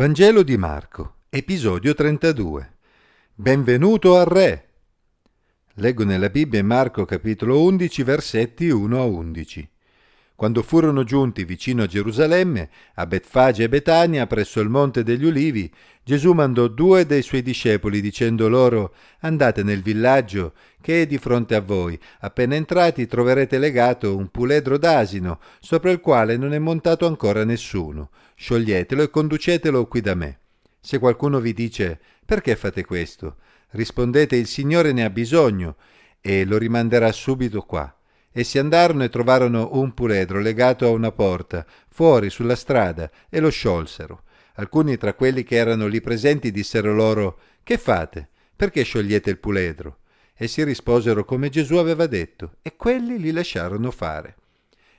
Vangelo di Marco, episodio 32. Benvenuto al Re. Leggo nella Bibbia Marco capitolo 11 versetti 1 a 11. Quando furono giunti vicino a Gerusalemme, a Betfage e Betania, presso il Monte degli Ulivi, Gesù mandò due dei suoi discepoli dicendo loro andate nel villaggio che è di fronte a voi. Appena entrati troverete legato un puledro d'asino sopra il quale non è montato ancora nessuno. Scioglietelo e conducetelo qui da me. Se qualcuno vi dice perché fate questo? Rispondete il Signore ne ha bisogno e lo rimanderà subito qua. Essi andarono e trovarono un puledro legato a una porta, fuori sulla strada, e lo sciolsero. Alcuni tra quelli che erano lì presenti dissero loro Che fate? Perché sciogliete il puledro? Essi risposero come Gesù aveva detto, e quelli li lasciarono fare.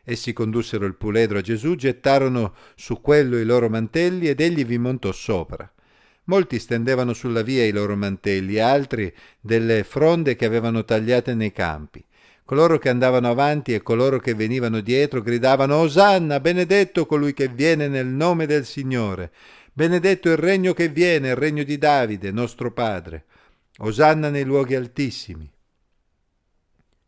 Essi condussero il puledro a Gesù, gettarono su quello i loro mantelli ed egli vi montò sopra. Molti stendevano sulla via i loro mantelli, altri delle fronde che avevano tagliate nei campi. Coloro che andavano avanti e coloro che venivano dietro gridavano Osanna, benedetto colui che viene nel nome del Signore. Benedetto il regno che viene, il regno di Davide, nostro Padre. Osanna nei luoghi altissimi.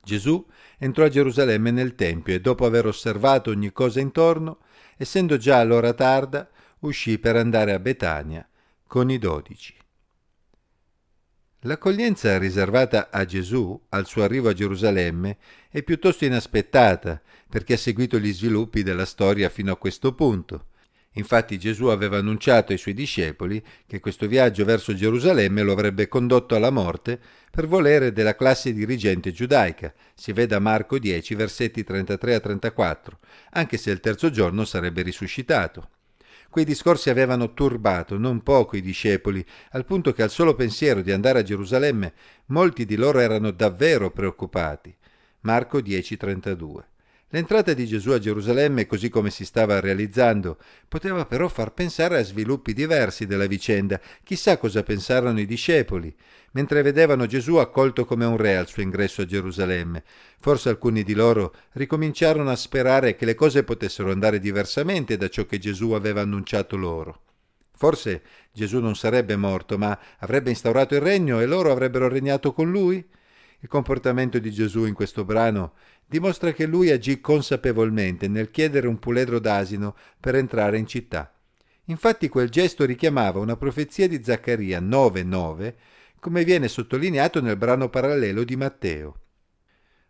Gesù entrò a Gerusalemme nel Tempio e dopo aver osservato ogni cosa intorno, essendo già l'ora tarda, uscì per andare a Betania con i dodici. L'accoglienza riservata a Gesù al suo arrivo a Gerusalemme è piuttosto inaspettata perché ha seguito gli sviluppi della storia fino a questo punto. Infatti Gesù aveva annunciato ai suoi discepoli che questo viaggio verso Gerusalemme lo avrebbe condotto alla morte per volere della classe dirigente giudaica, si veda Marco 10 versetti 33 a 34, anche se il terzo giorno sarebbe risuscitato. Quei discorsi avevano turbato non poco i discepoli, al punto che al solo pensiero di andare a Gerusalemme molti di loro erano davvero preoccupati. Marco 10:32. L'entrata di Gesù a Gerusalemme, così come si stava realizzando, poteva però far pensare a sviluppi diversi della vicenda. Chissà cosa pensarono i discepoli, mentre vedevano Gesù accolto come un re al suo ingresso a Gerusalemme. Forse alcuni di loro ricominciarono a sperare che le cose potessero andare diversamente da ciò che Gesù aveva annunciato loro. Forse Gesù non sarebbe morto, ma avrebbe instaurato il regno e loro avrebbero regnato con lui? Il comportamento di Gesù in questo brano dimostra che lui agì consapevolmente nel chiedere un puledro d'asino per entrare in città. Infatti quel gesto richiamava una profezia di Zaccaria 9:9, come viene sottolineato nel brano parallelo di Matteo.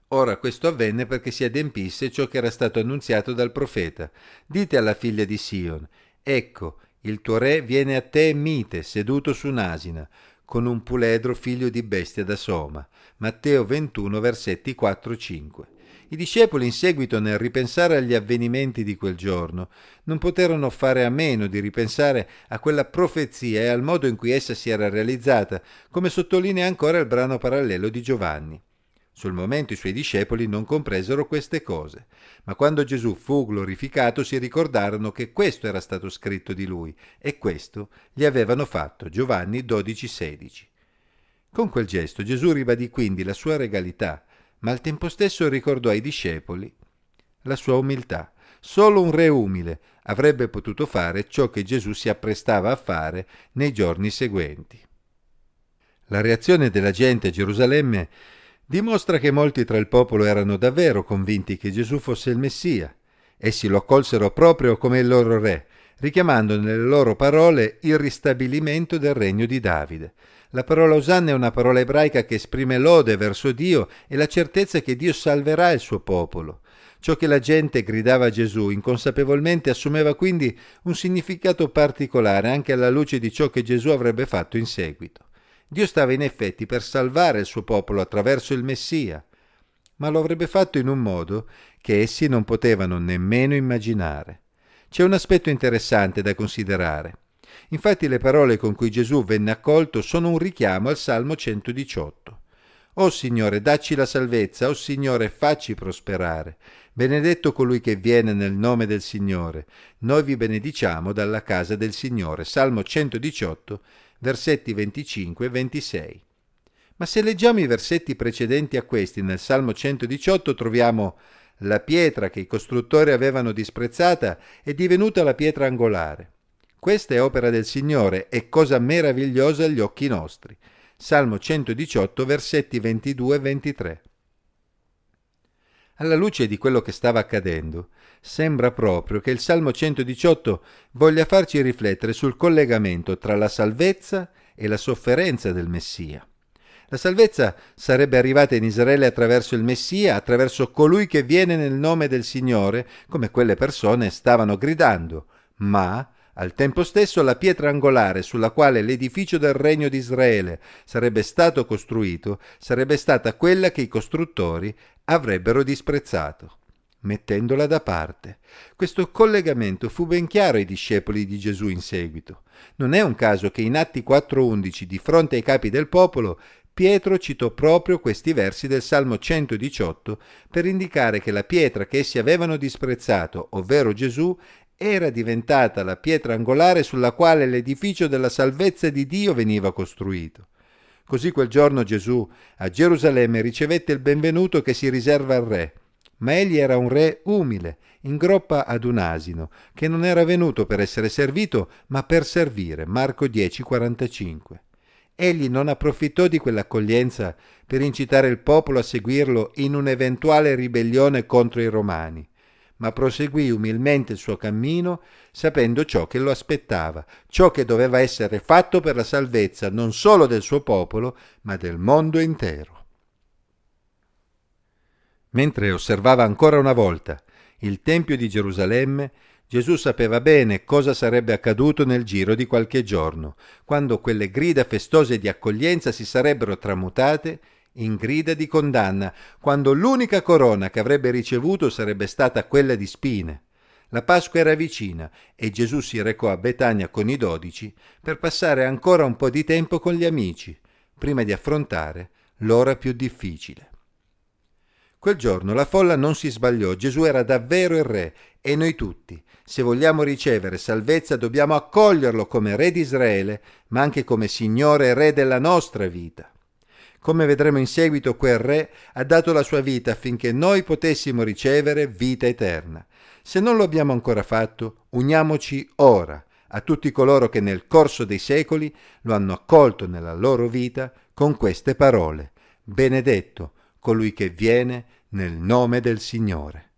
Ora questo avvenne perché si adempisse ciò che era stato annunziato dal profeta. Dite alla figlia di Sion, ecco, il tuo re viene a te mite, seduto su un'asina, con un puledro figlio di bestia da soma. Matteo 21 versetti 4-5. I discepoli in seguito nel ripensare agli avvenimenti di quel giorno non poterono fare a meno di ripensare a quella profezia e al modo in cui essa si era realizzata, come sottolinea ancora il brano parallelo di Giovanni. Sul momento i suoi discepoli non compresero queste cose, ma quando Gesù fu glorificato si ricordarono che questo era stato scritto di lui e questo gli avevano fatto Giovanni 12:16. Con quel gesto Gesù ribadì quindi la sua regalità, ma al tempo stesso ricordò ai discepoli la sua umiltà. Solo un re umile avrebbe potuto fare ciò che Gesù si apprestava a fare nei giorni seguenti. La reazione della gente a Gerusalemme dimostra che molti tra il popolo erano davvero convinti che Gesù fosse il Messia. Essi lo accolsero proprio come il loro re, richiamando nelle loro parole il ristabilimento del regno di Davide. La parola Osanna è una parola ebraica che esprime lode verso Dio e la certezza che Dio salverà il suo popolo. Ciò che la gente gridava a Gesù inconsapevolmente assumeva quindi un significato particolare anche alla luce di ciò che Gesù avrebbe fatto in seguito. Dio stava in effetti per salvare il suo popolo attraverso il Messia, ma lo avrebbe fatto in un modo che essi non potevano nemmeno immaginare. C'è un aspetto interessante da considerare. Infatti le parole con cui Gesù venne accolto sono un richiamo al Salmo 118. O Signore, dacci la salvezza, o Signore, facci prosperare. Benedetto colui che viene nel nome del Signore. Noi vi benediciamo dalla casa del Signore. Salmo 118, versetti 25 e 26. Ma se leggiamo i versetti precedenti a questi nel Salmo 118 troviamo la pietra che i costruttori avevano disprezzata è divenuta la pietra angolare. Questa è opera del Signore e cosa meravigliosa agli occhi nostri. Salmo 118, versetti 22 e 23. Alla luce di quello che stava accadendo, sembra proprio che il Salmo 118 voglia farci riflettere sul collegamento tra la salvezza e la sofferenza del Messia. La salvezza sarebbe arrivata in Israele attraverso il Messia, attraverso colui che viene nel nome del Signore, come quelle persone stavano gridando, ma al tempo stesso la pietra angolare sulla quale l'edificio del regno di Israele sarebbe stato costruito sarebbe stata quella che i costruttori avrebbero disprezzato, mettendola da parte. Questo collegamento fu ben chiaro ai discepoli di Gesù in seguito. Non è un caso che in Atti 4.11, di fronte ai capi del popolo, Pietro citò proprio questi versi del Salmo 118 per indicare che la pietra che essi avevano disprezzato, ovvero Gesù, era diventata la pietra angolare sulla quale l'edificio della salvezza di Dio veniva costruito. Così quel giorno Gesù a Gerusalemme ricevette il benvenuto che si riserva al re, ma egli era un re umile, in groppa ad un asino, che non era venuto per essere servito, ma per servire. Marco 10:45. Egli non approfittò di quell'accoglienza per incitare il popolo a seguirlo in un'eventuale ribellione contro i romani ma proseguì umilmente il suo cammino, sapendo ciò che lo aspettava, ciò che doveva essere fatto per la salvezza non solo del suo popolo, ma del mondo intero. Mentre osservava ancora una volta il Tempio di Gerusalemme, Gesù sapeva bene cosa sarebbe accaduto nel giro di qualche giorno, quando quelle grida festose di accoglienza si sarebbero tramutate in grida di condanna, quando l'unica corona che avrebbe ricevuto sarebbe stata quella di spine. La Pasqua era vicina e Gesù si recò a Betania con i dodici per passare ancora un po' di tempo con gli amici, prima di affrontare l'ora più difficile. Quel giorno la folla non si sbagliò, Gesù era davvero il Re e noi tutti, se vogliamo ricevere salvezza, dobbiamo accoglierlo come Re di Israele, ma anche come Signore e Re della nostra vita. Come vedremo in seguito, quel re ha dato la sua vita affinché noi potessimo ricevere vita eterna. Se non lo abbiamo ancora fatto, uniamoci ora a tutti coloro che nel corso dei secoli lo hanno accolto nella loro vita con queste parole. Benedetto colui che viene nel nome del Signore.